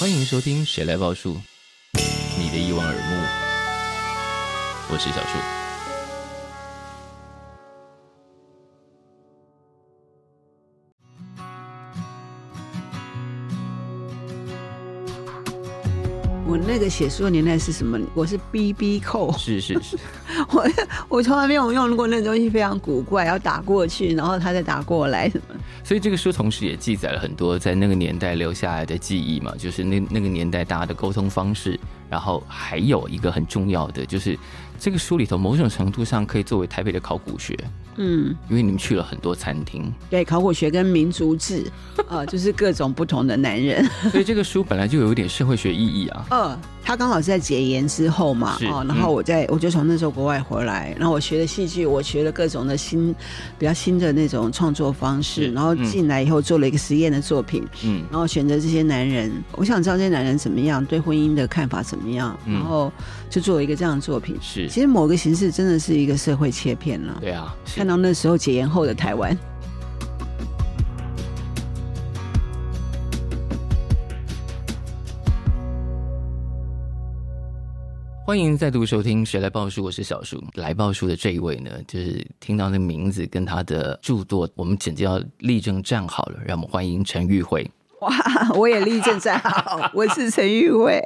欢迎收听《谁来报数》，你的一望而目，我是小树。我那个写书的年代是什么？我是 BB 扣，是是是，我我从来没有用过那东西，非常古怪，要打过去，然后他再打过来什么。所以这个书同时也记载了很多在那个年代留下来的记忆嘛，就是那那个年代大家的沟通方式，然后还有一个很重要的就是。这个书里头某种程度上可以作为台北的考古学，嗯，因为你们去了很多餐厅，对，考古学跟民族志，呃，就是各种不同的男人，所以这个书本来就有一点社会学意义啊。呃，他刚好是在解严之后嘛，哦，然后我在、嗯、我就从那时候国外回来，然后我学了戏剧，我学了各种的新比较新的那种创作方式，然后进来以后做了一个实验的作品，嗯，然后选择这些男人，我想知道这些男人怎么样，对婚姻的看法怎么样，然后就做了一个这样的作品，是。其实某个形式真的是一个社会切片了。对啊，看到那时候解严后的台湾。欢迎再度收听《谁来报数》，我是小树。来报数的这一位呢，就是听到那名字跟他的著作，我们简直要立正站好了。让我们欢迎陈玉慧。哇，我也立正站好，我是陈玉慧。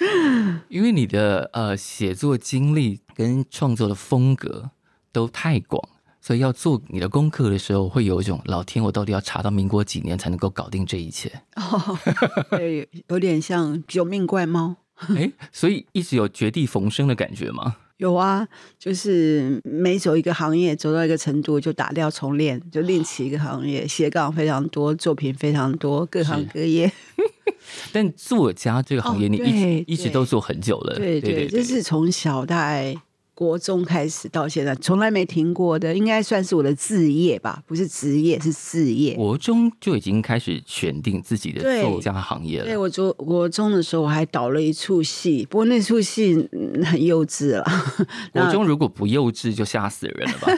因为你的呃写作经历跟创作的风格都太广，所以要做你的功课的时候，会有一种老天，我到底要查到民国几年才能够搞定这一切？哦，对，有点像九命怪猫。哎，所以一直有绝地逢生的感觉吗？有啊，就是每走一个行业，走到一个程度就打掉重练，就另起一个行业，斜杠非常多，作品非常多，各行各业。但作家这个行业，你一直一直都做很久了，对对，对，就是从小大概国中开始到现在，从来没停过的，应该算是我的志业吧，不是职业，是志业。国中就已经开始选定自己的作家行业了。对，我国国中的时候，我还导了一出戏，不过那出戏很幼稚了。国中如果不幼稚，就吓死人了吧？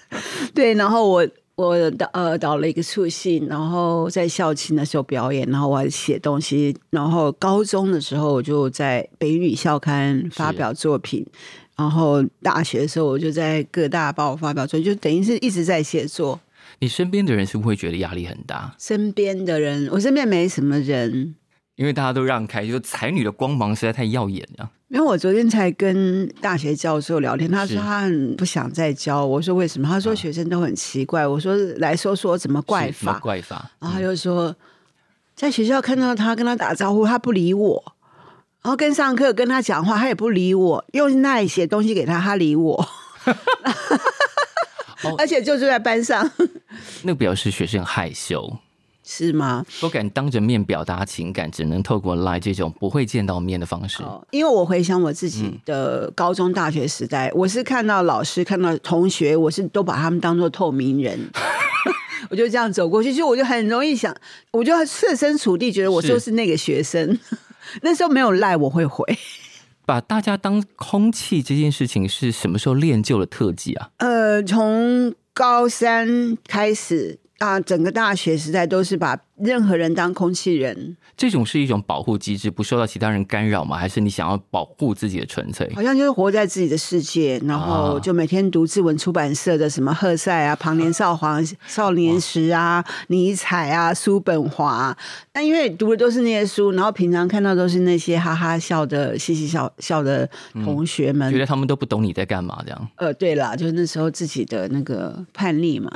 对，然后我。我导呃导了一个出戏，然后在校庆的时候表演，然后我还写东西。然后高中的时候我就在北一女校刊发表作品，然后大学的时候我就在各大报发表作品，就等于是一直在写作。你身边的人是不是会觉得压力很大？身边的人，我身边没什么人。因为大家都让开，就是才女的光芒实在太耀眼了。因为我昨天才跟大学教授聊天，他说他很不想再教。我说为什么？他说学生都很奇怪。啊、我说来说说怎么怪法？怪法？然后他就说、嗯，在学校看到他跟他打招呼，他不理我；然后跟上课跟他讲话，他也不理我。用那里写东西给他，他理我。而且就住在班上，那表示学生害羞。是吗？不敢当着面表达情感，只能透过 LINE 这种不会见到面的方式。哦，因为我回想我自己的高中、大学时代，嗯，我是看到老师、看到同学，我是都把他们当做透明人，我就这样走过去，就我就很容易想，我就设身处地觉得我就是那个学生。那时候没有 LINE，我会回。把大家当空气这件事情是什么时候练就的特技啊？呃，从高三开始。啊，整个大学时代都是把任何人当空气人，这种是一种保护机制，不受到其他人干扰吗？还是你想要保护自己的纯粹？好像就是活在自己的世界，然后就每天读志文出版社的什么赫塞啊、庞年少皇、少年时啊、尼采啊、叔本华。但因为读的都是那些书，然后平常看到都是那些哈哈笑的、嘻嘻笑笑的同学们，嗯，觉得他们都不懂你在干嘛，这样。呃，对啦，就是那时候自己的那个叛逆嘛。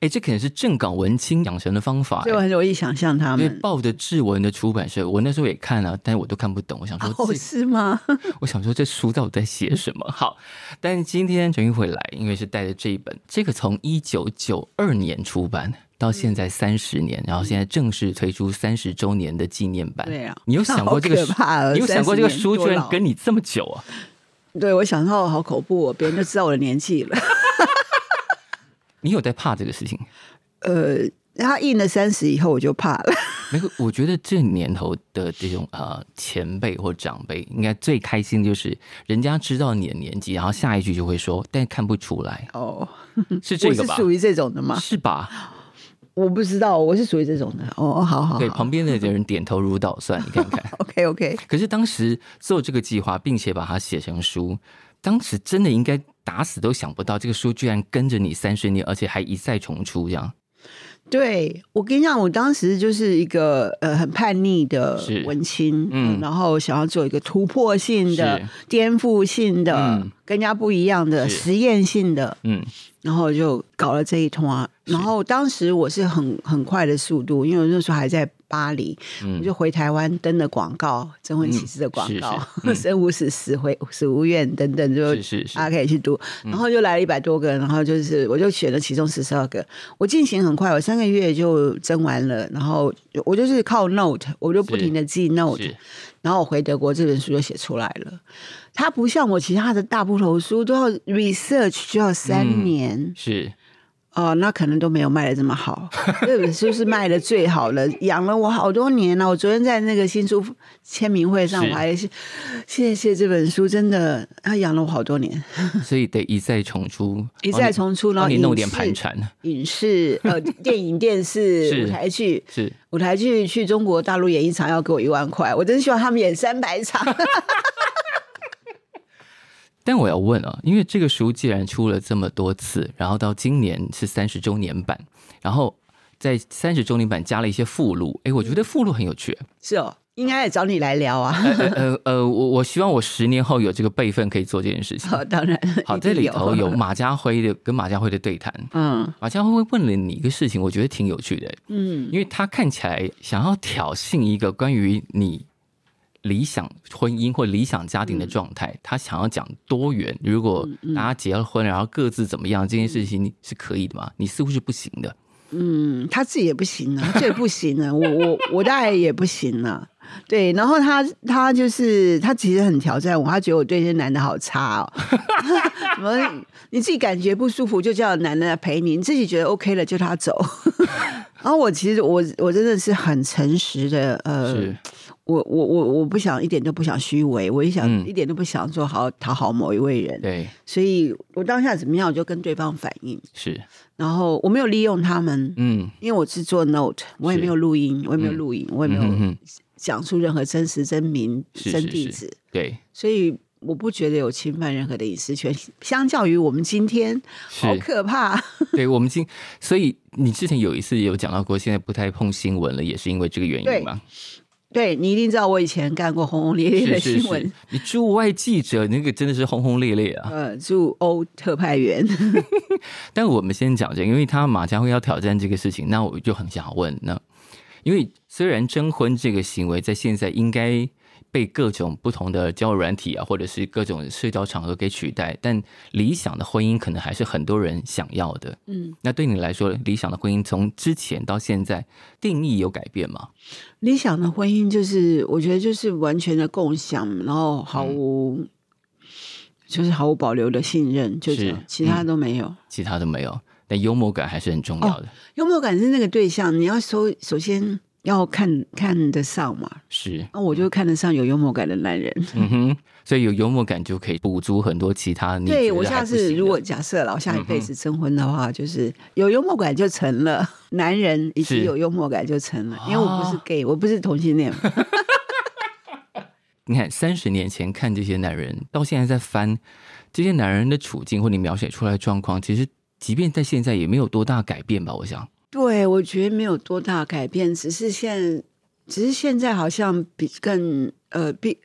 哎，这可能是正港文青养成的方法，就很容易想象他们。因为抱着志文的出版社，我那时候也看了，但是我都看不懂。我想说，哦，是吗？我想说，这书到底在写什么？好，但今天陈玉回来，因为是带着这一本，这个从一九九二年出版到现在三十年，嗯，然后现在正式推出三十周年的纪念版。对啊，你有想过这个？你有想过这个书居然跟你这么久啊？对，我想到好恐怖哦，别人就知道我的年纪了。你有在怕这个事情？呃，他印了三十以后，我就怕了。没有，我觉得这年头的这种呃前辈或长辈，应该最开心就是人家知道你的年纪，然后下一句就会说，但看不出来哦，是这个吧？是属于这种的吗？是吧？我不知道，我是属于这种的。哦，好好，好。对，旁边的人点头如捣蒜，你看看。OK OK。可是当时做这个计划，并且把它写成书，当时真的应该打死都想不到，这个书居然跟着你三十年，而且还一再重出这样。对，我跟你讲，我当时就是一个呃很叛逆的文青，嗯，然后想要做一个突破性的、颠覆性的、嗯、更加不一样的实验性的，嗯，然后就搞了这一通啊。然后当时我是很很快的速度，因为我那时候还在。巴黎，我就回台湾登了广告，征婚启事的广告，生 无死，死回死无怨等等，就大家可以去读。然后就来了一百多个，然后就是我就选了其中十二个。我进行很快，我三个月就征完了。然后我就是靠 note，我就不停的记 note。然后我回德国，这本书就写出来了。它不像我其他的大部头书都要 research 就要三年，是。哦，那可能都没有卖的这么好。这本书是卖的最好的，养了我好多年了。我昨天在那个新书签名会上，我还是谢谢这本书，真的，它养了我好多年。所以得一再重出，一再重出，然后你弄点盘缠，影视呃，电影、电视、舞台剧，是舞台剧去中国大陆演一场要给我一万块，我真希望他们演三百场。但我要问啊，因为这个书既然出了这么多次，然后到今年是三十周年版，然后在三十周年版加了一些附录，哎，我觉得附录很有趣。是哦，应该也找你来聊啊。呃呃呃，我我希望我十年后有这个辈分可以做这件事情。好，当然。好，这里头有马家辉的跟马家辉的对谈。嗯，马家辉会问了你一个事情，我觉得挺有趣的。嗯，因为他看起来想要挑衅一个关于你。理想婚姻或理想家庭的状态，嗯、他想要讲多元。如果大家结了婚，然后各自怎么样，这件事情是可以的吗？你似乎是不行的。嗯，他自己也不行啊，这也不行啊。我我我大概也不行啊。对，然后他他就是他其实很挑战我，他觉得我对这些男的好差哦。什么？你自己感觉不舒服就叫男的来陪你，你自己觉得 OK 了就他走。然后我其实我我真的是很诚实的，呃。我我我我不想一点都不想虚伪，我也想、嗯、一点都不想做好讨好某一位人。对，所以我当下怎么样，我就跟对方反映。是，然后我没有利用他们，嗯，因为我是做 note，我也没有录音，我也没有录影，嗯、我也没有讲出任何真实真名真地址。对，所以我不觉得有侵犯任何的隐私权。相较于我们今天，好可怕。对我们今，所以你之前有一次有讲到过，现在不太碰新闻了，也是因为这个原因吗？对，你一定知道，我以前干过轰轰烈烈的新闻。你驻外记者那个真的是轰轰烈烈啊！呃，驻欧特派员。但我们先讲这个，因为他马家辉要挑战这个事情，那我就很想问，那因为虽然征婚这个行为在现在应该。被各种不同的交友软体啊，或者是各种社交场合给取代，但理想的婚姻可能还是很多人想要的。嗯，那对你来说，理想的婚姻从之前到现在定义有改变吗？理想的婚姻就是，我觉得就是完全的共享，然后毫无，嗯、就是毫无保留的信任，就是其他都没有，嗯，其他都没有。但幽默感还是很重要的。哦，幽默感是那个对象，你要首首先。要看看得上嘛？是，那我就看得上有幽默感的男人。嗯哼，所以有幽默感就可以补足很多其他你。对，我下次如果假设了，我下一辈子征婚的话，嗯、就是有幽默感就成了男人，以及有幽默感就成了。因为我不是 gay，、哦、我不是同性恋。你看，三十年前看这些男人，到现在在翻这些男人的处境，或你描写出来的状况，其实即便在现在也没有多大改变吧？我想。对，我觉得没有多大改变，只是现，只是现在好像比更呃比，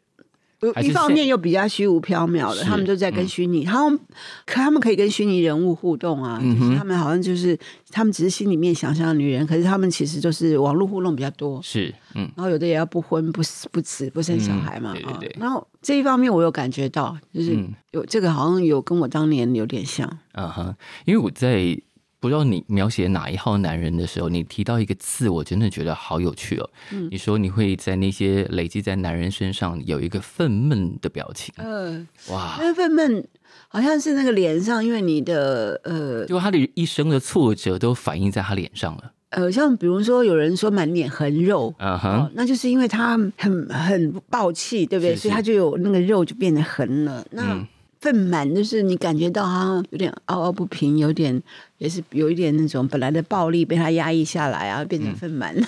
一方面又比较虚无缥缈的，他们就在跟虚拟，他们可他们可以跟虚拟人物互动啊，嗯、就是他们好像就是他们只是心里面想象的女人，可是他们其实就是网络互动比较多，是嗯，然后有的也要不婚不不子不生小孩嘛，嗯、对对对，然后这一方面我有感觉到，就是有这个好像有跟我当年有点像，嗯哼，因为我在。不知道你描写哪一号男人的时候，你提到一个字，我真的觉得好有趣哦。嗯，你说你会在那些累积在男人身上有一个愤懑的表情。嗯、呃，哇，那愤懑好像是那个脸上，因为你的呃，就他的一生的挫折都反映在他脸上了。呃，像比如说有人说满脸横肉，嗯哼，那就是因为他很很暴气，对不对？是是，所以他就有那个肉就变得横了。那愤满就是你感觉到他有点凹凹不平，有点也是有一点那种本来的暴力被他压抑下来啊，变成愤满。嗯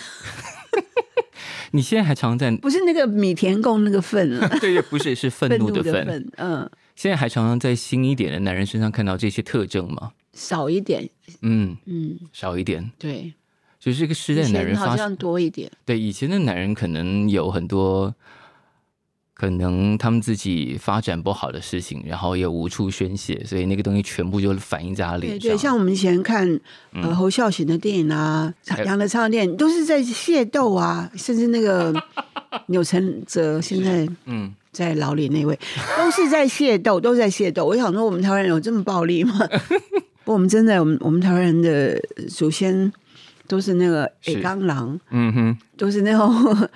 你现在还常在？不是那个米田共那个愤了？对对，不是，是愤怒的愤。嗯，现在还常常在新一点的男人身上看到这些特征吗？少一点。嗯嗯，少一点。对，就是这个时代的男人好像多一点。对，以前的男人可能有很多。可能他们自己发展不好的事情，然后也无处宣泄，所以那个东西全部就反映在他脸上。对，对，像我们以前看呃侯孝贤的电影啊，杨德昌的电影，都是在械斗啊，甚至那个 钮承泽现在嗯在牢里那位，都是在械斗，都在械斗。我想说，我们台湾人有这么暴力吗？不，我们真的，我们我们台湾人的祖先都是那个矮钢狼，嗯哼，都是那种。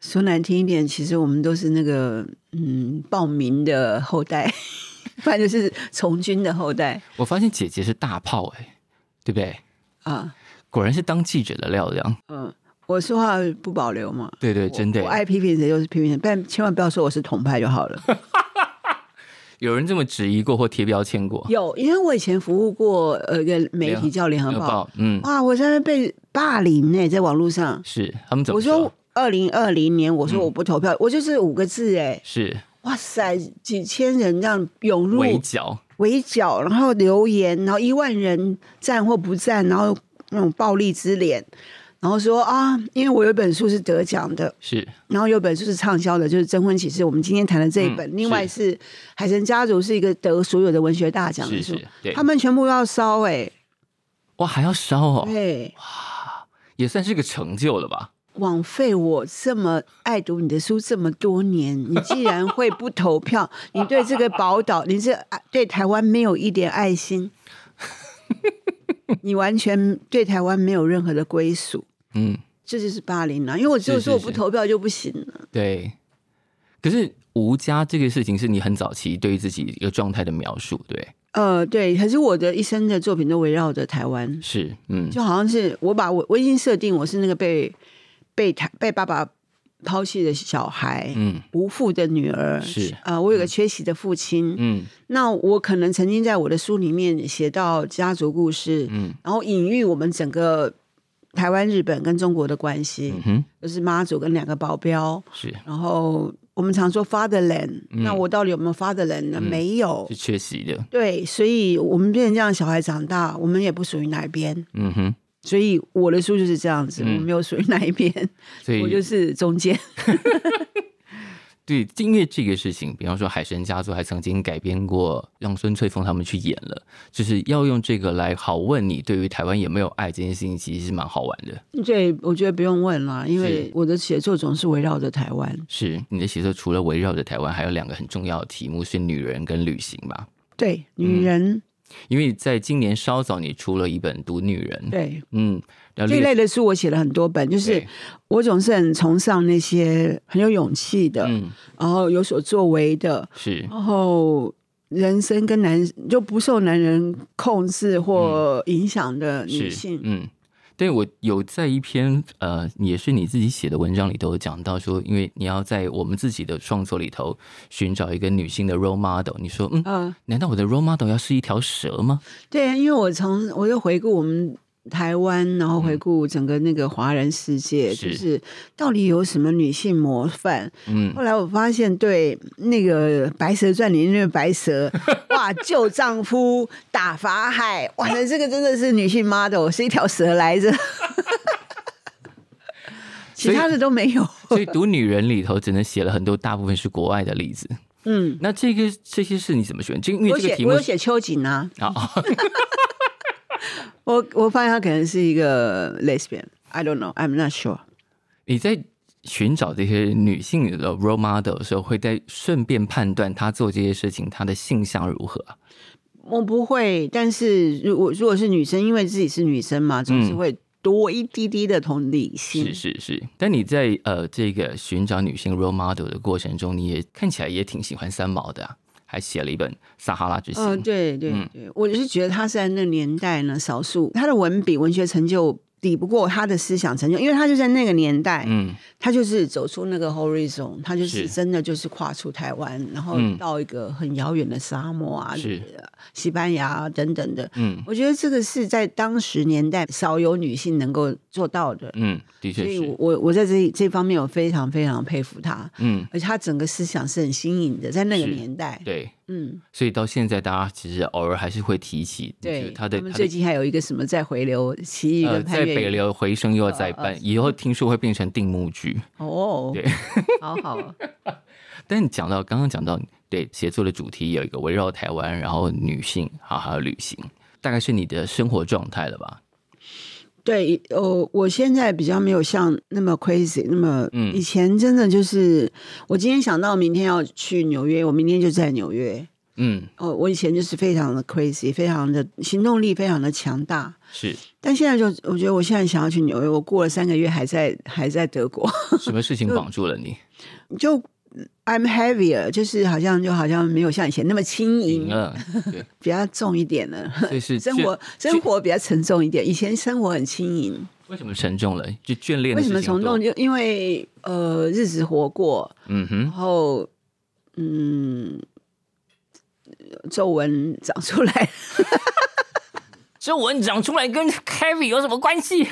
说难听一点，其实我们都是那个嗯暴民的后代，反正就是从军的后代。我发现姐姐是大炮哎、欸，对不对？啊，果然是当记者的料这样。嗯，我说话不保留嘛。对对，真的。我爱批评谁就是批评谁，但千万不要说我是统派就好了。有人这么质疑过或贴标签过？有，因为我以前服务过呃一个媒体叫联合报，嗯，哇，我在那被霸凌呢，在网络上。是他们怎么说？我说。二零二零年，我说我不投票，嗯、我就是五个字，哎，是，哇塞，几千人这样涌入围剿，围剿，然后留言，然后一万人赞或不赞，然后那种暴力之脸，然后说啊，因为我有一本书是得奖的，是，然后有本书是畅销的，就是《征婚启事》，我们今天谈的这一本，嗯、另外是《海神家族》是一个得所有的文学大奖的书，是是对，他们全部要烧，哎，哇，还要烧哦，对，哇，也算是个成就了吧。枉费我这么爱读你的书这么多年，你既然会不投票，你对这个宝岛，你是对台湾没有一点爱心，你完全对台湾没有任何的归属。嗯，这就是霸凌了，因为我只有说我不投票就不行了。是是是对，可是吴家这个事情是你很早期对于自己一个状态的描述，对？呃，对，可是我的一生的作品都围绕着台湾，是，嗯，就好像是我把我我已经设定我是那个被。被他被爸爸抛弃的小孩，嗯，无父的女儿是。啊、呃，我有个缺席的父亲，嗯，那我可能曾经在我的书里面写到家族故事，嗯，然后隐喻我们整个台湾、日本跟中国的关系，嗯哼，就是妈祖跟两个保镖。是，然后我们常说 fatherland，、嗯、那我到底有没有 fatherland 呢？嗯、没有，是缺席的，对，所以我们变成这样，小孩长大，我们也不属于哪一边，嗯哼。所以我的书就是这样子，嗯、我没有属于哪一边，所以我就是中间。对，因为这个事情，比方说《海神家族》还曾经改编过，让孙翠凤他们去演了，就是要用这个来好问你对于台湾有没有爱这件事情，其实是蛮好玩的。对，我觉得不用问了，因为我的写作总是围绕着台湾。是你的写作除了围绕着台湾，还有两个很重要的题目是女人跟旅行吧？对，女人。嗯因为在今年稍早，你出了一本《读女人》。对，嗯，这一类的书我写了很多本，就是我总是很崇尚那些很有勇气的，嗯，然后有所作为的，是，然后人生跟男就不受男人控制或影响的女性，嗯。对，我有在一篇呃，也是你自己写的文章里头讲到说，因为你要在我们自己的创作里头寻找一个女性的 role model，你说，嗯，呃、难道我的 role model 要是一条蛇吗？对，因为我从我又回顾我们。台湾，然后回顾整个那个华人世界，嗯、就是到底有什么女性模范？嗯，后来我发现，对那个《白蛇传》里面那个白蛇，哇，救丈夫打法海，哇，这个真的是女性 model，是一条蛇来着，其他的都没有。所以读女人里头，只能写了很多，大部分是国外的例子。嗯，那这个这些事你怎么选？就因为这个题目，我有写秋瑾啊。我我发现他可能是一个 lesbian，I don't know，I'm not sure。你在寻找这些女性的 role model 的时候，会在顺便判断她做这些事情，她的性向如何？我不会，但是如果如果是女生，因为自己是女生嘛，总是会多一滴滴的同理心。是是是。但你在呃这个寻找女性 role model 的过程中，你也看起来也挺喜欢三毛的啊。还写了一本《撒哈拉之心》。嗯，对对对，我就是觉得他是在那个年代呢，少数他的文笔、文学成就抵不过他的思想成就，因为他就在那个年代，嗯，他就是走出那个 horizon，他就是真的就是跨出台湾，然后到一个很遥远的沙漠啊，是西班牙啊等等的，嗯，我觉得这个是在当时年代少有女性能够做到的，嗯，的确是，所以我我在这这方面我非常非常佩服他，嗯，而且他整个思想是很新颖的，在那个年代，对。嗯，所以到现在，大家其实偶尔还是会提起。对，他的他们最近还有一个什么在回流，奇异跟在北流回声又要再办，以后听说会变成定目剧。哦，对，好好。但讲到刚刚讲到，对写作的主题有一个围绕台湾，然后女性，好还有旅行，大概是你的生活状态了吧？对，呃，我现在比较没有像那么 crazy，那么以前真的就是，嗯、我今天想到明天要去纽约，我明天就在纽约。嗯，哦，我以前就是非常的 crazy，非常的行动力非常的强大。是，但现在就我觉得我现在想要去纽约，我过了三个月还在还在德国。什么事情 绑住了你？就，就 I'm heavier，就是好像就好像没有像以前那么轻盈了，比较重一点了。是 生活生活比较沉重一点，以前生活很轻盈。为什么沉重了？就眷恋。为什么沉重？就因为呃，日子活过，嗯哼，然后嗯。皱纹长出来，皱纹长出来跟 Kevin 有什么关系？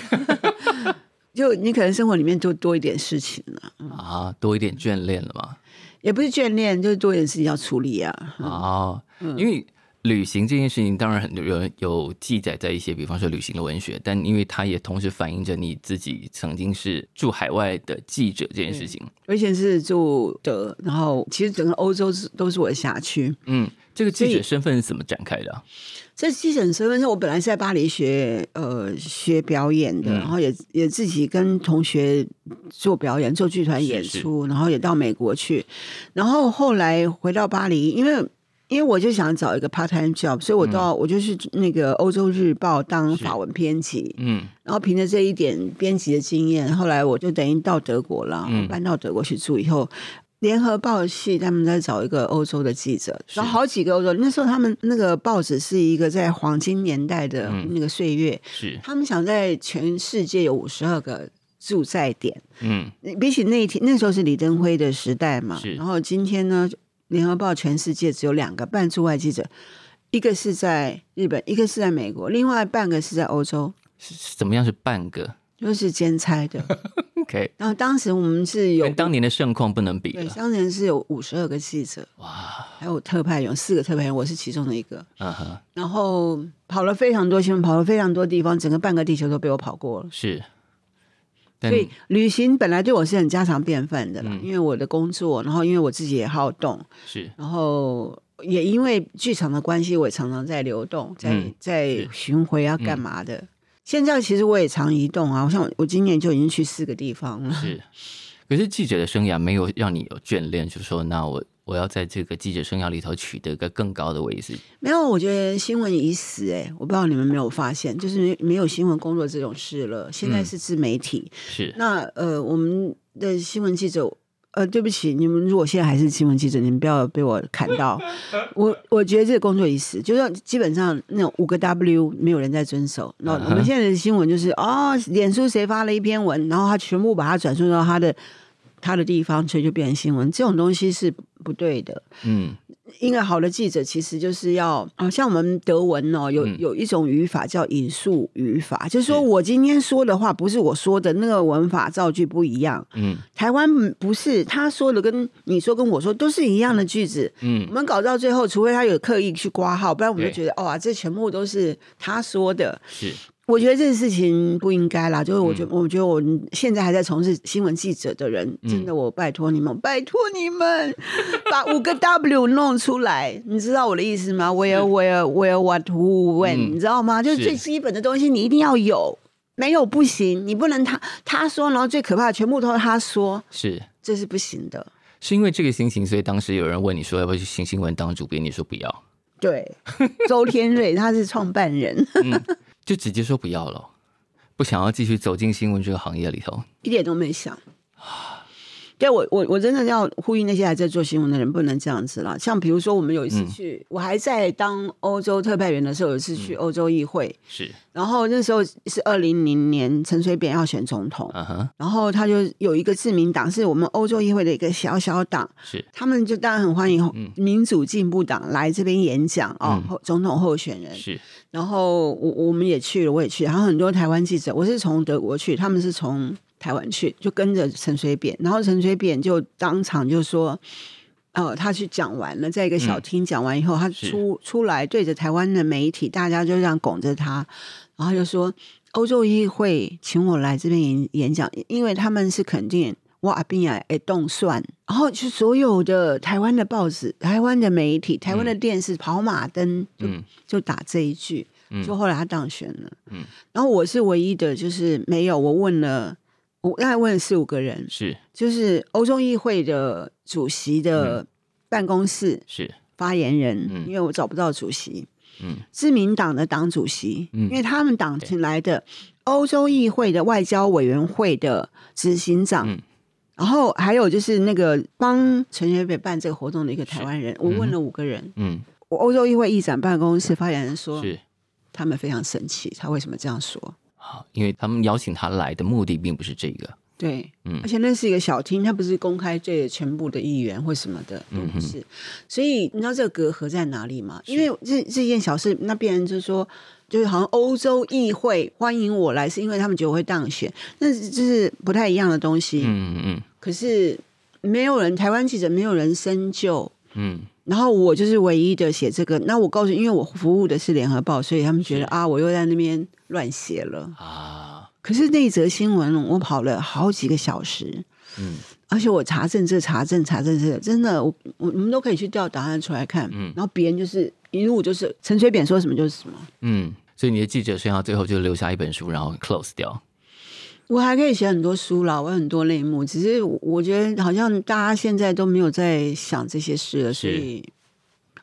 就你可能生活里面就多一点事情了啊，多一点眷恋了嘛？也不是眷恋，就是多一点事情要处理啊。啊，因为旅行这件事情，当然很多人有记载在一些，比方说旅行的文学，但因为它也同时反映着你自己曾经是驻海外的记者这件事情，而且是驻德，然后其实整个欧洲是都是我的辖区，嗯。这个记者身份是怎么展开的？这记者身份是我本来是在巴黎学呃学表演的，嗯、然后也也自己跟同学做表演、做剧团演出，是。是然后也到美国去，然后后来回到巴黎，因为因为我就想找一个 part time job，所以我到、嗯、我就去那个欧洲日报当法文编辑，嗯，然后凭着这一点编辑的经验，后来我就等于到德国了，嗯、搬到德国去住以后。联合报系他们在找一个欧洲的记者，然后好几个欧洲。那时候他们那个报纸是一个在黄金年代的那个岁月，嗯、是他们想在全世界有五十二个驻在点。嗯，比起那天那时候是李登辉的时代嘛，是。然后今天呢，联合报全世界只有两个半驻外记者，一个是在日本，一个是在美国，另外半个是在欧洲。是怎么样？是半个？就是兼差的。OK，然后当时我们是有跟当年的盛况不能比。对，当年是有五十二个记者，哇，还有特派员四个特派员，我是其中的一个。嗯哼，然后跑了非常多新闻，跑了非常多地方，整个半个地球都被我跑过了。是，所以旅行本来对我是很家常便饭的啦，嗯、因为我的工作，然后因为我自己也好动，是，然后也因为剧场的关系，我也常常在流动，在、嗯、在巡回啊，干嘛的。嗯现在其实我也常移动啊，我像我今年就已经去四个地方了。是，可是记者的生涯没有让你有眷恋，就是说那我我要在这个记者生涯里头取得一个更高的位置。没有，我觉得新闻已死哎、欸，我不知道你们没有发现，就是没没有新闻工作这种事了。现在是自媒体，嗯、是那呃，我们的新闻记者。呃，对不起，你们如果现在还是新闻记者，你们不要被我砍到。我我觉得这个工作意思，就是基本上那种五个 W 没有人在遵守。那我们现在的新闻就是哦，脸书谁发了一篇文，然后他全部把它转述到他的他的地方，所以就变成新闻。这种东西是不对的。嗯。一个好的记者其实就是要啊，像我们德文哦，有有一种语法叫引述语法，嗯、就是说我今天说的话不是我说的，那个文法造句不一样。嗯，台湾不是他说的跟你说跟我说都是一样的句子。嗯，我们搞到最后，除非他有刻意去挂号，不然我们就觉得哦，这全部都是他说的。是。我觉得这个事情不应该啦，就是我觉得，我觉得我现在还在从事新闻记者的人，真的，我拜托你们，拜托你们把五个 W 弄出来，你知道我的意思吗？Where, where, where, what, who, when，你知道吗？就是最基本的东西，你一定要有，没有不行，你不能他他说，然后最可怕的全部都是他说，是，这是不行的。是因为这个心情，所以当时有人问你说要不要去新新闻当主编，你说不要。对，周天瑞他是创办人。嗯就直接说不要了，不想要继续走进新闻这个行业里头，一点都没想。对我我我真的要呼吁那些还在做新闻的人，不能这样子了。像比如说，我们有一次去，嗯、我还在当欧洲特派员的时候，有一次去欧洲议会，嗯、是。然后那时候是二零零年，陈水扁要选总统，uh huh、然后他就有一个自民党，是我们欧洲议会的一个小小党，是。他们就当然很欢迎民主进步党来这边演讲啊，嗯、总统候选人是。然后我我们也去了，我也去，然后很多台湾记者，我是从德国去，他们是从。台湾去就跟着陈水扁，然后陈水扁就当场就说：“呃，他去讲完了，在一个小厅讲完以后，嗯、他出出来对着台湾的媒体，大家就这样拱着他，然后就说欧洲议会请我来这边演演讲，因为他们是肯定我阿扁也会动算，然后就所有的台湾的报纸、台湾的媒体、台湾的电视跑马灯，嗯，就就打这一句，就后来他当选了，嗯，然后我是唯一的，就是没有，我问了。”我大概问了四五个人，是。就是欧洲议会的主席的办公室是。发言人，因为我找不到主席，嗯，自民党的党主席，嗯，因为他们党请来的欧洲议会的外交委员会的执行长，嗯，然后还有就是那个帮陈学北办这个活动的一个台湾人，我问了五个人，嗯，我欧洲议会议长办公室发言人说，是。他们非常生气，他为什么这样说？因为他们邀请他来的目的并不是这个，对，嗯，而且那是一个小厅，他不是公开对全部的议员或什么的，都不是。嗯、所以你知道这个隔阂在哪里吗？因为这这件小事，那边人就说，就是好像欧洲议会欢迎我来，是因为他们觉得我会当选，那就是不太一样的东西。嗯嗯。可是没有人，台湾记者没有人深究。嗯。然后我就是唯一的写这个，那我告诉，因为我服务的是联合报，所以他们觉得啊，我又在那边乱写了。啊。可是那一则新闻，我跑了好几个小时，嗯，而且我查证这查证查证这，真的，我我们都可以去调档案出来看，嗯，然后别人就是一路就是陈水扁说什么就是什么，嗯，所以你的记者生涯最后就留下一本书，然后 close 掉。我还可以写很多书啦，我有很多类目，只是我觉得好像大家现在都没有在想这些事了，所以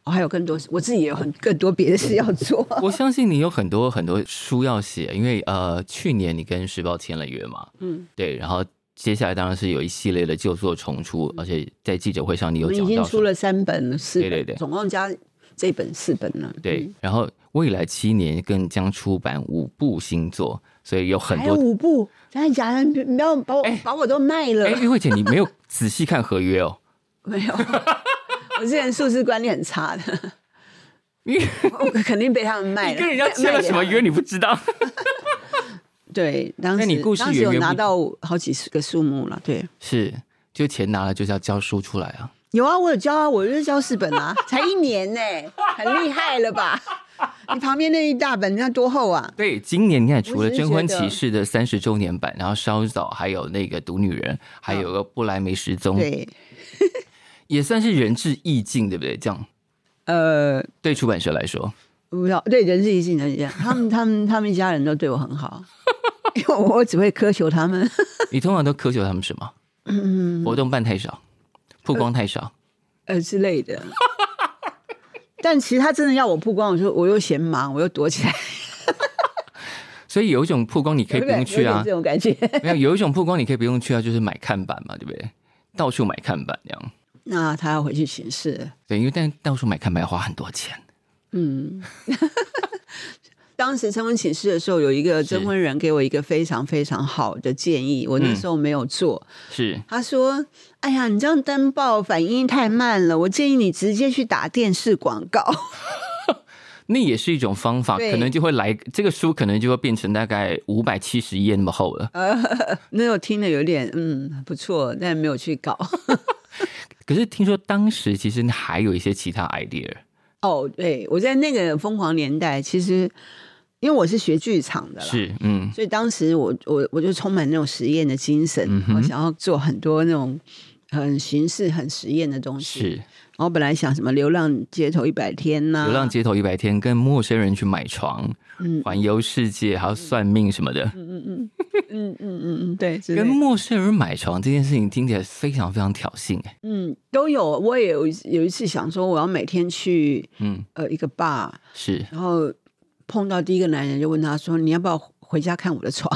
我还有更多，我自己也有很更多别的事要做。我相信你有很多很多书要写，因为呃，去年你跟时报签了约嘛，嗯，对，然后接下来当然是有一系列的旧作重出，而且在记者会上你有讲到，已经出了三本、四本，对对对，总共加这本四本了。对，然后未来七年更将出版五部新作。所以有很多五部，真的假的？不要把我、欸、把我都卖了。哎、欸，玉慧姐，你没有仔细看合约哦？没有，我之前数字观念很差的，你我肯定被他们卖了。你跟人家签了什么约？你不知道？对，当时你故事当时有拿到好几十个数目了。对，是，就钱拿了就是要交书出来啊。有啊，我有交啊，我就是交四本啊，才一年呢，很厉害了吧？你旁边那一大本，你看多厚啊？对，今年你看除了《征婚启事》的三十周年版，然后稍早还有那个《毒女人》，还有个《布莱梅失踪》，对，也算是仁至义尽，对不对？这样，呃，对出版社来说，不要对仁至义尽的这样，他们他们他们一家人都对我很好，因为我只会苛求他们。你通常都苛求他们什么？嗯，活动办太少，曝光太少，呃，呃之类的。但其实他真的要我曝光，我说我又嫌忙，我又躲起来。所以有一种曝光你可以不用去啊，这种感觉。没有，有一种曝光你可以不用去啊，就是买看板嘛，对不对？到处买看板这样。那他要回去巡视。对，因为但到处买看板要花很多钱。嗯。当时征婚寝室的时候，有一个征婚人给我一个非常非常好的建议，我那时候没有做。是，他说：“哎呀，你这样登报反应太慢了，我建议你直接去打电视广告。”那也是一种方法，可能就会来这个书，可能就会变成大概五百七十页那么厚了。呃，那我听了有点嗯不错，但没有去搞。可是听说当时其实还有一些其他 idea。哦，对，我在那个疯狂年代，其实。因为我是学剧场的，是嗯，所以当时我我我就充满那种实验的精神，嗯、我想要做很多那种很形式、很实验的东西。是，然后本来想什么《流浪街头一百天》呐，《流浪街头一百天》跟陌生人去买床，嗯，环游世界，还要算命什么的。嗯嗯嗯嗯嗯嗯嗯，对，跟陌生人买床这件事情听起来非常非常挑衅哎。嗯，都有，我也有有一次想说，我要每天去，嗯呃一个 bar 是，然后。碰到第一个男人，就问他说：“你要不要回家看我的床？”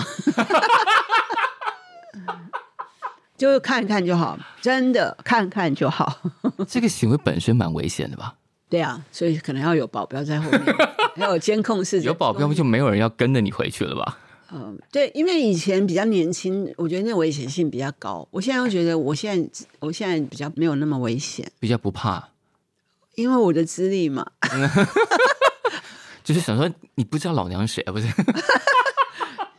就看看就好，真的看看就好。这个行为本身蛮危险的吧？对啊，所以可能要有保镖在后面，还有监控室。有保镖就没有人要跟着你回去了吧？嗯，对，因为以前比较年轻，我觉得那危险性比较高。我现在又觉得，我现在我现在比较没有那么危险，比较不怕，因为我的资历嘛。就是想说，你不知道老娘谁啊？不是？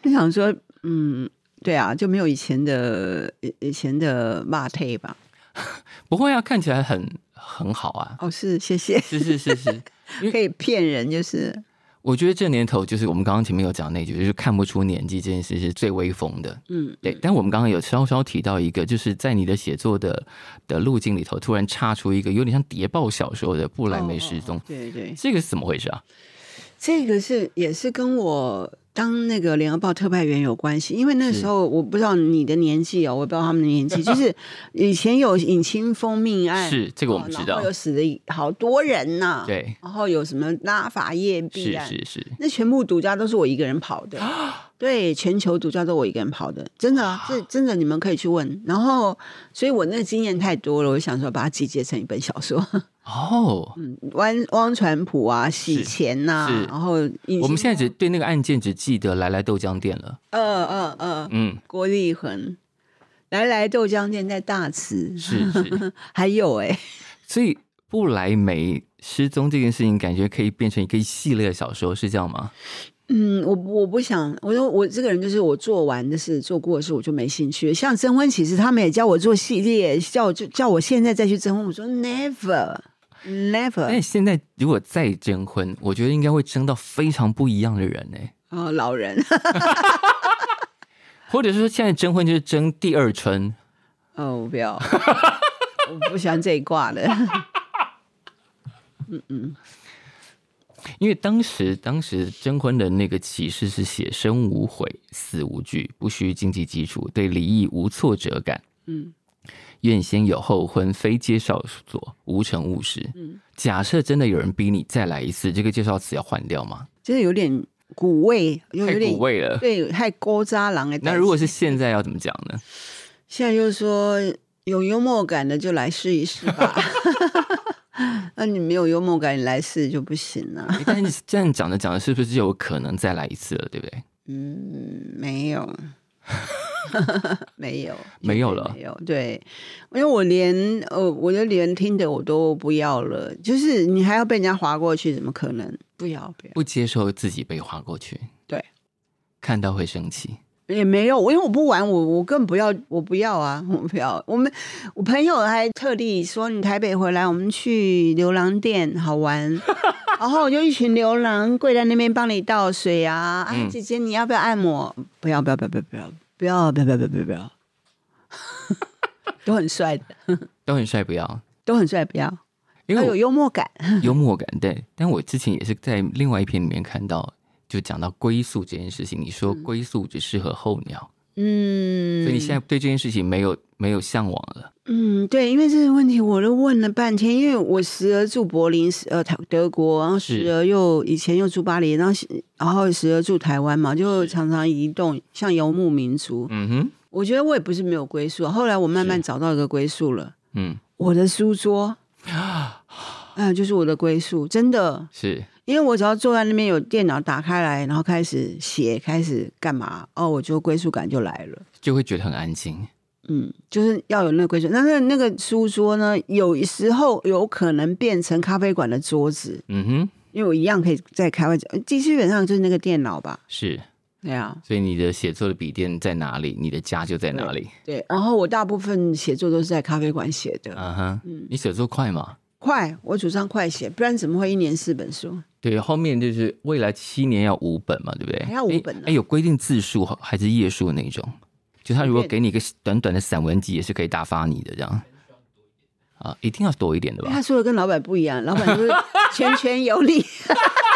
就想说，嗯，对啊，就没有以前的以前的骂退吧？不会啊，看起来很很好啊。哦，是，谢谢，是是是是，可以骗人，就是。我觉得这年头就是我们刚刚前面有讲那句，就是看不出年纪这件事是最威风的。嗯，对。但我们刚刚有稍稍提到一个，就是在你的写作的的路径里头，突然插出一个有点像谍报小说的布莱梅失踪。对对，这个是怎么回事啊？这个是也是跟我。当那个联合报特派员有关系，因为那时候我不知道你的年纪哦，我不知道他们的年纪，就是以前有尹清风命案，是这个我们知道，然后有死了好多人呐、啊，对，然后有什么拉法叶弊案，是是是，那全部独家都是我一个人跑的，对，全球独家都我一个人跑的，真的啊，这真的你们可以去问，然后所以我那个经验太多了，我想说把它集结成一本小说。哦，嗯，汪汪传普啊，洗钱呐、啊，然后。我们现在只对那个案件只记得来来豆浆店了。嗯嗯嗯嗯，郭立恒，来来豆浆店在大慈，是是，还有哎、欸，所以布莱梅失踪这件事情，感觉可以变成一个系列小说，是这样吗？嗯，我我不想，我说我这个人就是我做完的事，做过的事我就没兴趣。像征婚，其实他们也叫我做系列，叫我就叫我现在再去征婚，我说 never。Never。但现在如果再征婚，我觉得应该会征到非常不一样的人呢。哦，老人，或者是说现在征婚就是征第二春。哦，我不要，我不喜欢这一挂的。嗯 嗯，因为当时当时征婚的那个启事是写生无悔，死无惧，不需经济基础，对离异无挫折感。嗯。愿先有后婚，非介绍所，无成务实。嗯，假设真的有人逼你再来一次，这个介绍词要换掉吗？就是有点古味，有点太古味了。对，太古早人的。那如果是现在要怎么讲呢？现在就是说有幽默感的就来试一试吧。那你没有幽默感，你来试就不行了。但是这样讲着讲着，是不是就有可能再来一次了？对不对？嗯，没有。没有，没有了，没有。对，因为我连呃，我就连听的我都不要了。就是你还要被人家划过去，怎么可能？不要，不要，不接受自己被划过去。对，看到会生气。也没有，因为我不玩，我我更不要，我不要啊，我不要。我们我朋友还特地说，你台北回来，我们去牛郎店好玩。然后我就一群牛郎跪在那边帮你倒水啊！哎，姐姐你要不要按摩？不要不要不要不要不要不要不要不要不要不要，都很帅的，都很帅，不要都很帅，不要，因为有幽默感，幽默感对。但我之前也是在另外一篇里面看到，就讲到归宿这件事情，你说归宿只适合候鸟。嗯，所以你现在对这件事情没有没有向往了。嗯，对，因为这个问题我都问了半天，因为我时而住柏林，时而德国，然后时而又以前又住巴黎，然后然后时而住台湾嘛，就常常移动，像游牧民族。嗯哼，我觉得我也不是没有归宿，后来我慢慢找到一个归宿了。嗯，我的书桌啊，嗯，就是我的归宿，真的是。因为我只要坐在那边，有电脑打开来，然后开始写，开始干嘛，哦，我就归属感就来了，就会觉得很安静。嗯，就是要有那个归属。但是那个书桌呢，有时候有可能变成咖啡馆的桌子。嗯哼，因为我一样可以在开会，基本上就是那个电脑吧。是，对啊。所以你的写作的笔电在哪里，你的家就在哪里。对，对，然后我大部分写作都是在咖啡馆写的。嗯哼，嗯，你写作快吗？快，我主张快写，不然怎么会一年四本书？对，后面就是未来七年要五本嘛，对不对？还要五本呢？哎，有规定字数还是页数那种？就他如果给你一个短短的散文集，也是可以打发你的这样。啊，一定要多一点的吧？他说的跟老板不一样，老板就是全权由你，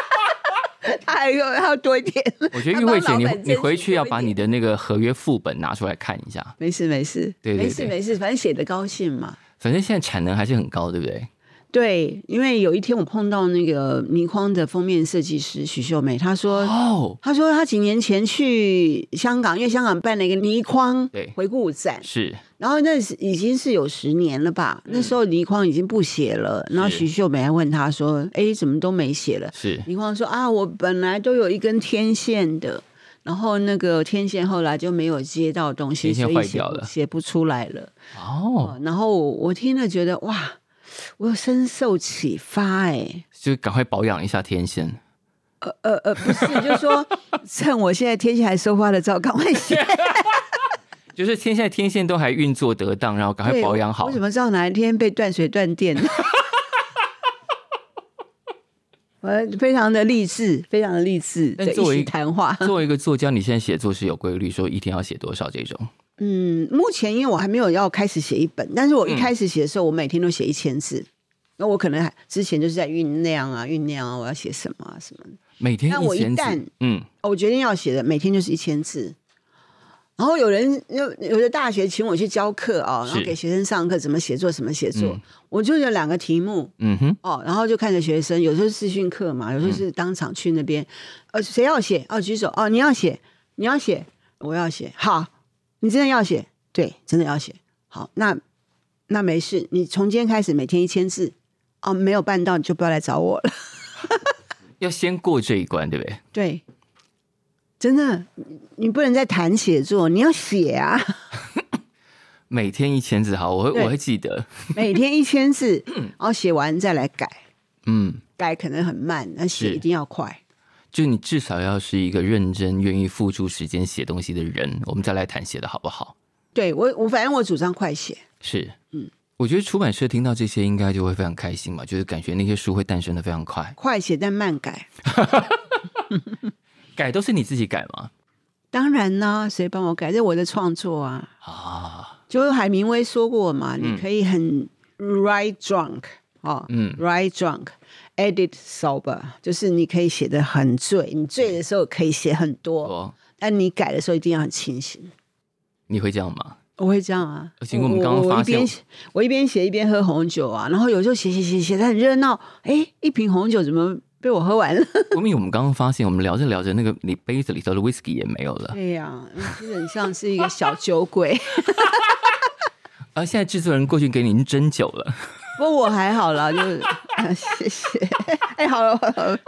他还要要多一点。我觉得玉慧姐，你你回去要把你的那个合约副本拿出来看一下。没事没事，对，对，对，没事没事，反正写的高兴嘛。反正现在产能还是很高，对不对？对，因为有一天我碰到那个倪匡的封面设计师许秀梅，她说：“哦，她说她几年前去香港，因为香港办了一个倪匡回顾展，是，然后那是已经是有十年了吧？嗯、那时候倪匡已经不写了，然后许秀梅还问他说：‘哎，怎么都没写了？’是，倪匡说：‘啊，我本来都有一根天线的，然后那个天线后来就没有接到东西，天线坏掉了，所以写，写不出来了。’哦，然后我听了觉得哇。”我有深受启发，哎，就赶快保养一下天线。呃呃呃，不是，就是说趁我现在天线还收发的照，赶快写。就是现在天线都还运作得当，然后赶快保养好。我怎么知道哪一天被断水断电？我非常的励志，非常的励志。但作为谈话，作为一个作家，你现在写作是有规律，说一天要写多少这种？嗯，目前因为我还没有要开始写一本，但是我一开始写的时候，我每天都写一千字。那、嗯、我可能之前就是在酝酿啊，酝酿啊，我要写什么啊，什么的。每天一千字。那我一旦嗯，我决定要写的，每天就是一千字。然后有人有有的大学请我去教课啊，然后给学生上课怎么写作，怎么写作。嗯、我就有两个题目，嗯哼，哦，然后就看着学生，有时候是视讯课嘛，有时候是当场去那边，嗯、呃，谁要写？哦，举手，哦，你要写，你要写，我要写，好。你真的要写？对，真的要写。好，那那没事。你从今天开始每天一千字哦，没有办到你就不要来找我了。要先过这一关，对不对？对，真的，你不能再谈写作，你要写啊。每天一千字，好，我会我会记得。每天一千字，然后写完再来改。嗯，改可能很慢，但写一定要快。就你至少要是一个认真、愿意付出时间写东西的人，我们再来谈写的好不好？对我，我反正我主张快写。是，嗯，我觉得出版社听到这些应该就会非常开心嘛，就是感觉那些书会诞生的非常快。快写但慢改，改都是你自己改吗？当然呢，谁帮我改？这是我的创作啊！啊，就是海明威说过嘛，嗯、你可以很 write drunk 哦，嗯，write drunk。Edit sober，就是你可以写的很醉，你醉的时候可以写很多，哦、但你改的时候一定要很清醒。你会这样吗？我会这样啊。经过我们刚刚发现，我一边写一边喝红酒啊，然后有时候写写写写的很热闹，哎，一瓶红酒怎么被我喝完了？因为我们刚刚发现，我们聊着聊着，那个你杯子里头的 whisky 也没有了。对呀、啊，基本上是一个小酒鬼。而现在制作人过去给您斟酒了。不过我还好啦，就是、啊、谢谢。哎，好了好了，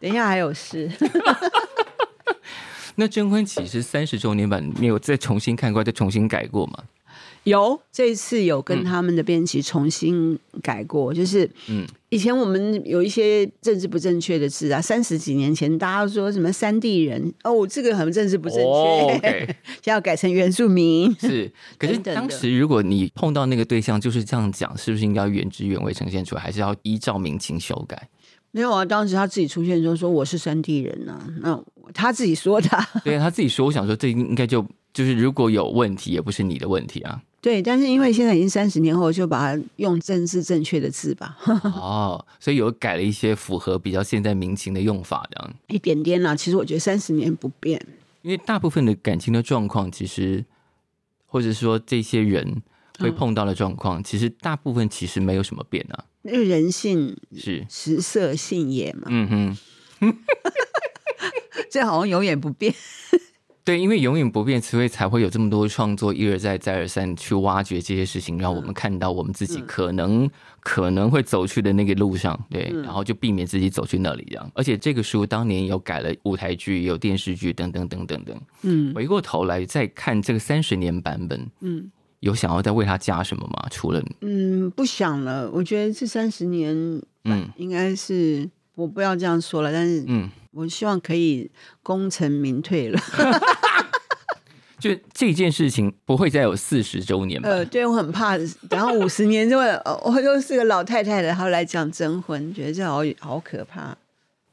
等一下还有事。那征婚启事三十周年版你有再重新看过，再重新改过吗？有，这一次有跟他们的编辑重新改过，嗯、就是嗯，以前我们有一些政治不正确的字啊，三十几年前大家都说什么山地人哦，这个很政治不正确，哦 okay、现在要改成原住民。是，可是当时如果你碰到那个对象就是这样讲，是不是应该原汁原味呈现出来，还是要依照民情修改？没有啊，当时他自己出现就说我是山地人啊，那他自己说的，对啊他自己说，我想说这应该就就是如果有问题，也不是你的问题啊。对，但是因为现在已经三十年后，就把它用政治正确的字吧。哦，所以有改了一些符合比较现在民情的用法，这样一点点啦。其实我觉得三十年不变，因为大部分的感情的状况，其实或者说这些人会碰到的状况，嗯、其实大部分其实没有什么变啊。因为人性是食色性也嘛。嗯哼，这好像永远不变。对，因为永远不变，所以才会有这么多创作，一而再，再而三去挖掘这些事情，让我们看到我们自己可能、嗯、可能会走去的那个路上，对，嗯、然后就避免自己走去那里这样。而且这个书当年有改了舞台剧，有电视剧等等等等等。嗯，回过头来再看这个三十年版本，嗯，有想要再为他加什么吗？除了嗯，不想了。我觉得这三十年，嗯，应该是我不要这样说了，但是嗯。我希望可以功成名退了，就这件事情不会再有四十周年吧？呃，对，我很怕，然后五十年之后，我又是个老太太了，然后来讲征婚，觉得这好好可怕。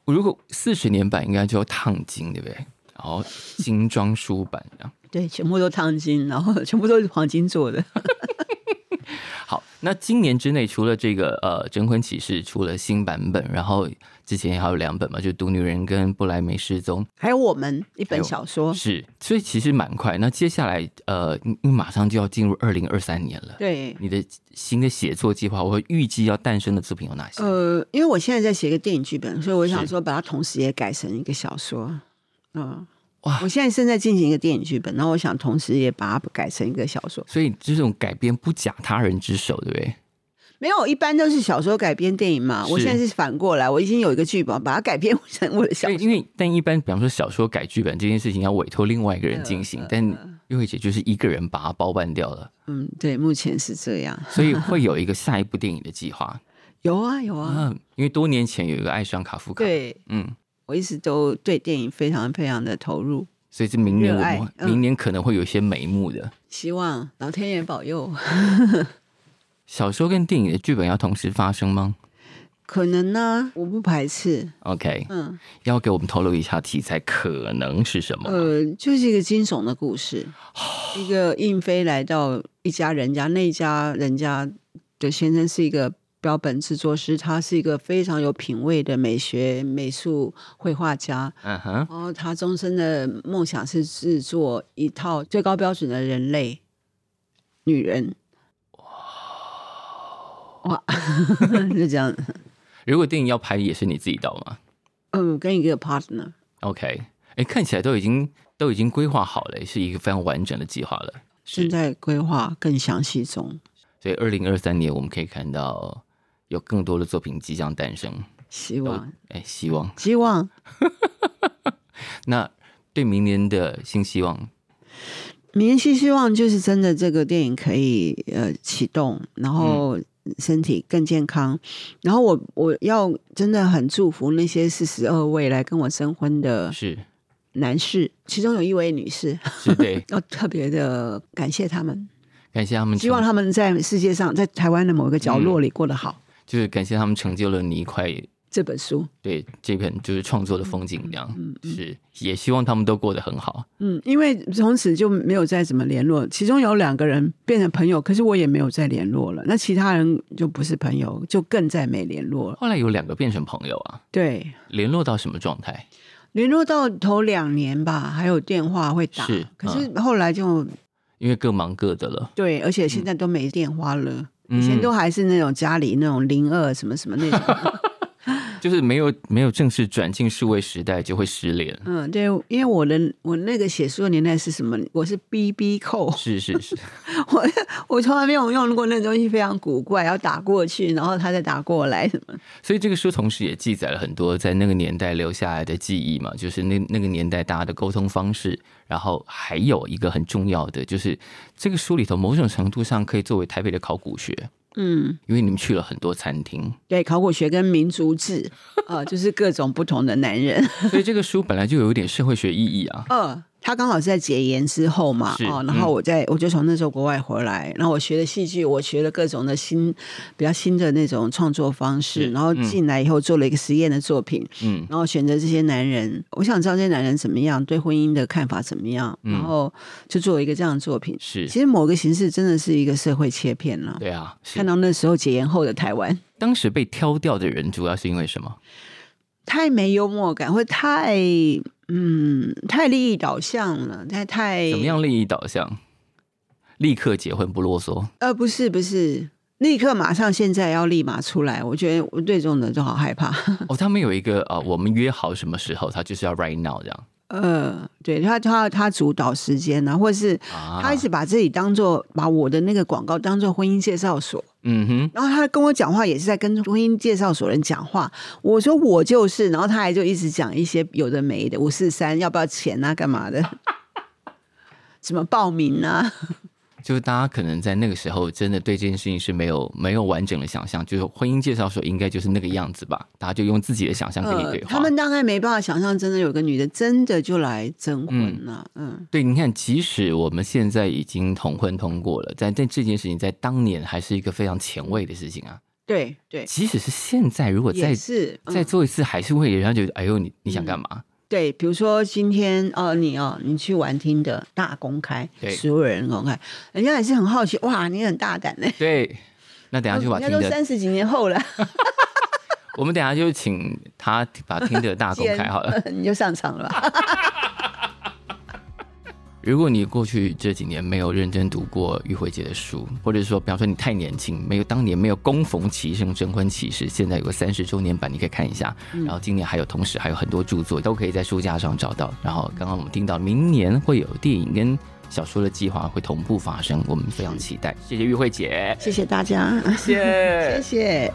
如果四十年版应该就要烫金，对不对？然后精装书版这样，对，全部都烫金，然后全部都是黄金做的。好。那今年之内，除了这个呃《征婚启事》出了新版本，然后之前还有两本嘛，就《毒女人》跟《布莱梅失踪》，还有我们一本小说。是，所以其实蛮快。那接下来呃，因为马上就要进入二零二三年了。对，你的新的写作计划，我会预计要诞生的作品有哪些？呃，因为我现在在写一个电影剧本，所以我想说把它同时也改成一个小说。嗯。哇！我现在正在进行一个电影剧本，然后我想同时也把它改成一个小说。所以这种改编不假他人之手，对不对？没有，一般都是小说改编电影嘛。我现在是反过来，我已经有一个剧本，把它改编成我的小说。因为但一般，比方说小说改剧本这件事情要委托另外一个人进行，但玉慧姐就是一个人把它包办掉了。嗯，对，目前是这样。所以会有一个下一部电影的计划。有啊，有啊。嗯，因为多年前有一个爱上卡夫卡。对，嗯，我一直都对电影非常非常的投入。所以是明年，嗯、明年可能会有一些眉目的。希望老天爷保佑。小说跟电影的剧本要同时发生吗？可能呢，我不排斥。OK，嗯，要给我们透露一下题材可能是什么？呃，就是一个惊悚的故事，一个印飞来到一家人家，那家人家的先生是一个。标本制作师，他是一个非常有品味的美学、美术、绘画家。嗯哼，然后他终身的梦想是制作一套最高标准的人类女人。哇哇，就这样。如果电影要拍，也是你自己导吗？嗯，跟一个 partner。OK，哎，看起来都已经都已经规划好了，是一个非常完整的计划了。现在规划更详细中。所以，二零二三年我们可以看到。有更多的作品即将诞生，希望。哎，希望。希望。那对明年的新希望，明年新希望就是真的这个电影可以呃启动，然后身体更健康，嗯、然后我我要真的很祝福那些四十二位来跟我征婚的是。男士，其中有一位女士，是对，要特别的感谢他们，感谢他们，希望他们在世界上，在台湾的某一个角落里过得好。嗯就是感谢他们成就了你一块这本书，对这本就是创作的风景一样，嗯，是也希望他们都过得很好，嗯，因为从此就没有再怎么联络，其中有两个人变成朋友，可是我也没有再联络了，那其他人就不是朋友，就更再没联络了。后来有两个变成朋友啊，对，联络到什么状态？联络到头两年吧，还有电话会打，是，可是后来就、嗯、因为各忙各的了，对，而且现在都没电话了。嗯以前都还是那种家里那种零二什么什么那种，就是没有没有正式转进数位时代就会失联。嗯，对，因为我的我那个写书的年代是什么？我是 BB Call，是是是，我我从来没有用过那东西，非常古怪，要打过去，然后他再打过来什么。所以这个书同时也记载了很多在那个年代留下来的记忆嘛，就是那那个年代大家的沟通方式。然后还有一个很重要的，就是这个书里头某种程度上可以作为台北的考古学，嗯，因为你们去了很多餐厅，对，考古学跟民族志，呃，就是各种不同的男人，所以这个书本来就有一点社会学意义啊，呃他刚好是在解严之后嘛，哦，然后我在我就从那时候国外回来，然后我学了戏剧，我学了各种的新比较新的那种创作方式，然后进来以后做了一个实验的作品，嗯，然后选择这些男人，我想知道这些男人怎么样，对婚姻的看法怎么样，然后就做了一个这样的作品。是，其实某个形式真的是一个社会切片了。对啊，看到那时候解严后的台湾，当时被挑掉的人主要是因为什么？太没幽默感，或太。嗯，太利益导向了，太太怎么样？利益导向，立刻结婚不啰嗦？呃，不是，不是，立刻马上现在要立马出来。我觉得我对这种人就好害怕。哦，他们有一个呃，我们约好什么时候，他就是要 right now 这样。呃，对他，他他主导时间呢，或者是他一直把自己当做把我的那个广告当做婚姻介绍所。嗯哼，然后他跟我讲话也是在跟婚姻介绍所人讲话。我说我就是，然后他还就一直讲一些有的没的，五四三要不要钱啊，干嘛的？什么报名啊？就是大家可能在那个时候真的对这件事情是没有没有完整的想象，就是婚姻介绍所应该就是那个样子吧？大家就用自己的想象跟你对话。呃、他们大概没办法想象，真的有个女的真的就来征婚了。嗯，嗯对，你看，即使我们现在已经同婚通过了，但但这件事情在当年还是一个非常前卫的事情啊。对对，即使是现在，如果再是、嗯、再做一次，还是会人家觉得，哎呦，你你想干嘛？嗯对，比如说今天哦，你哦，你去玩听的大公开，对所有人公开，人家也是很好奇，哇，你很大胆呢。对，那等下就把 听的三十几年后了。我们等下就请他把听的大公开好了，你就上场了吧。如果你过去这几年没有认真读过玉慧姐的书，或者说，比方说你太年轻，没有当年没有恭逢其盛征婚启事，现在有个三十周年版，你可以看一下。然后今年还有，同时还有很多著作都可以在书架上找到。然后刚刚我们听到，明年会有电影跟小说的计划会同步发生，我们非常期待。谢谢玉慧姐，谢谢大家，谢谢，谢谢。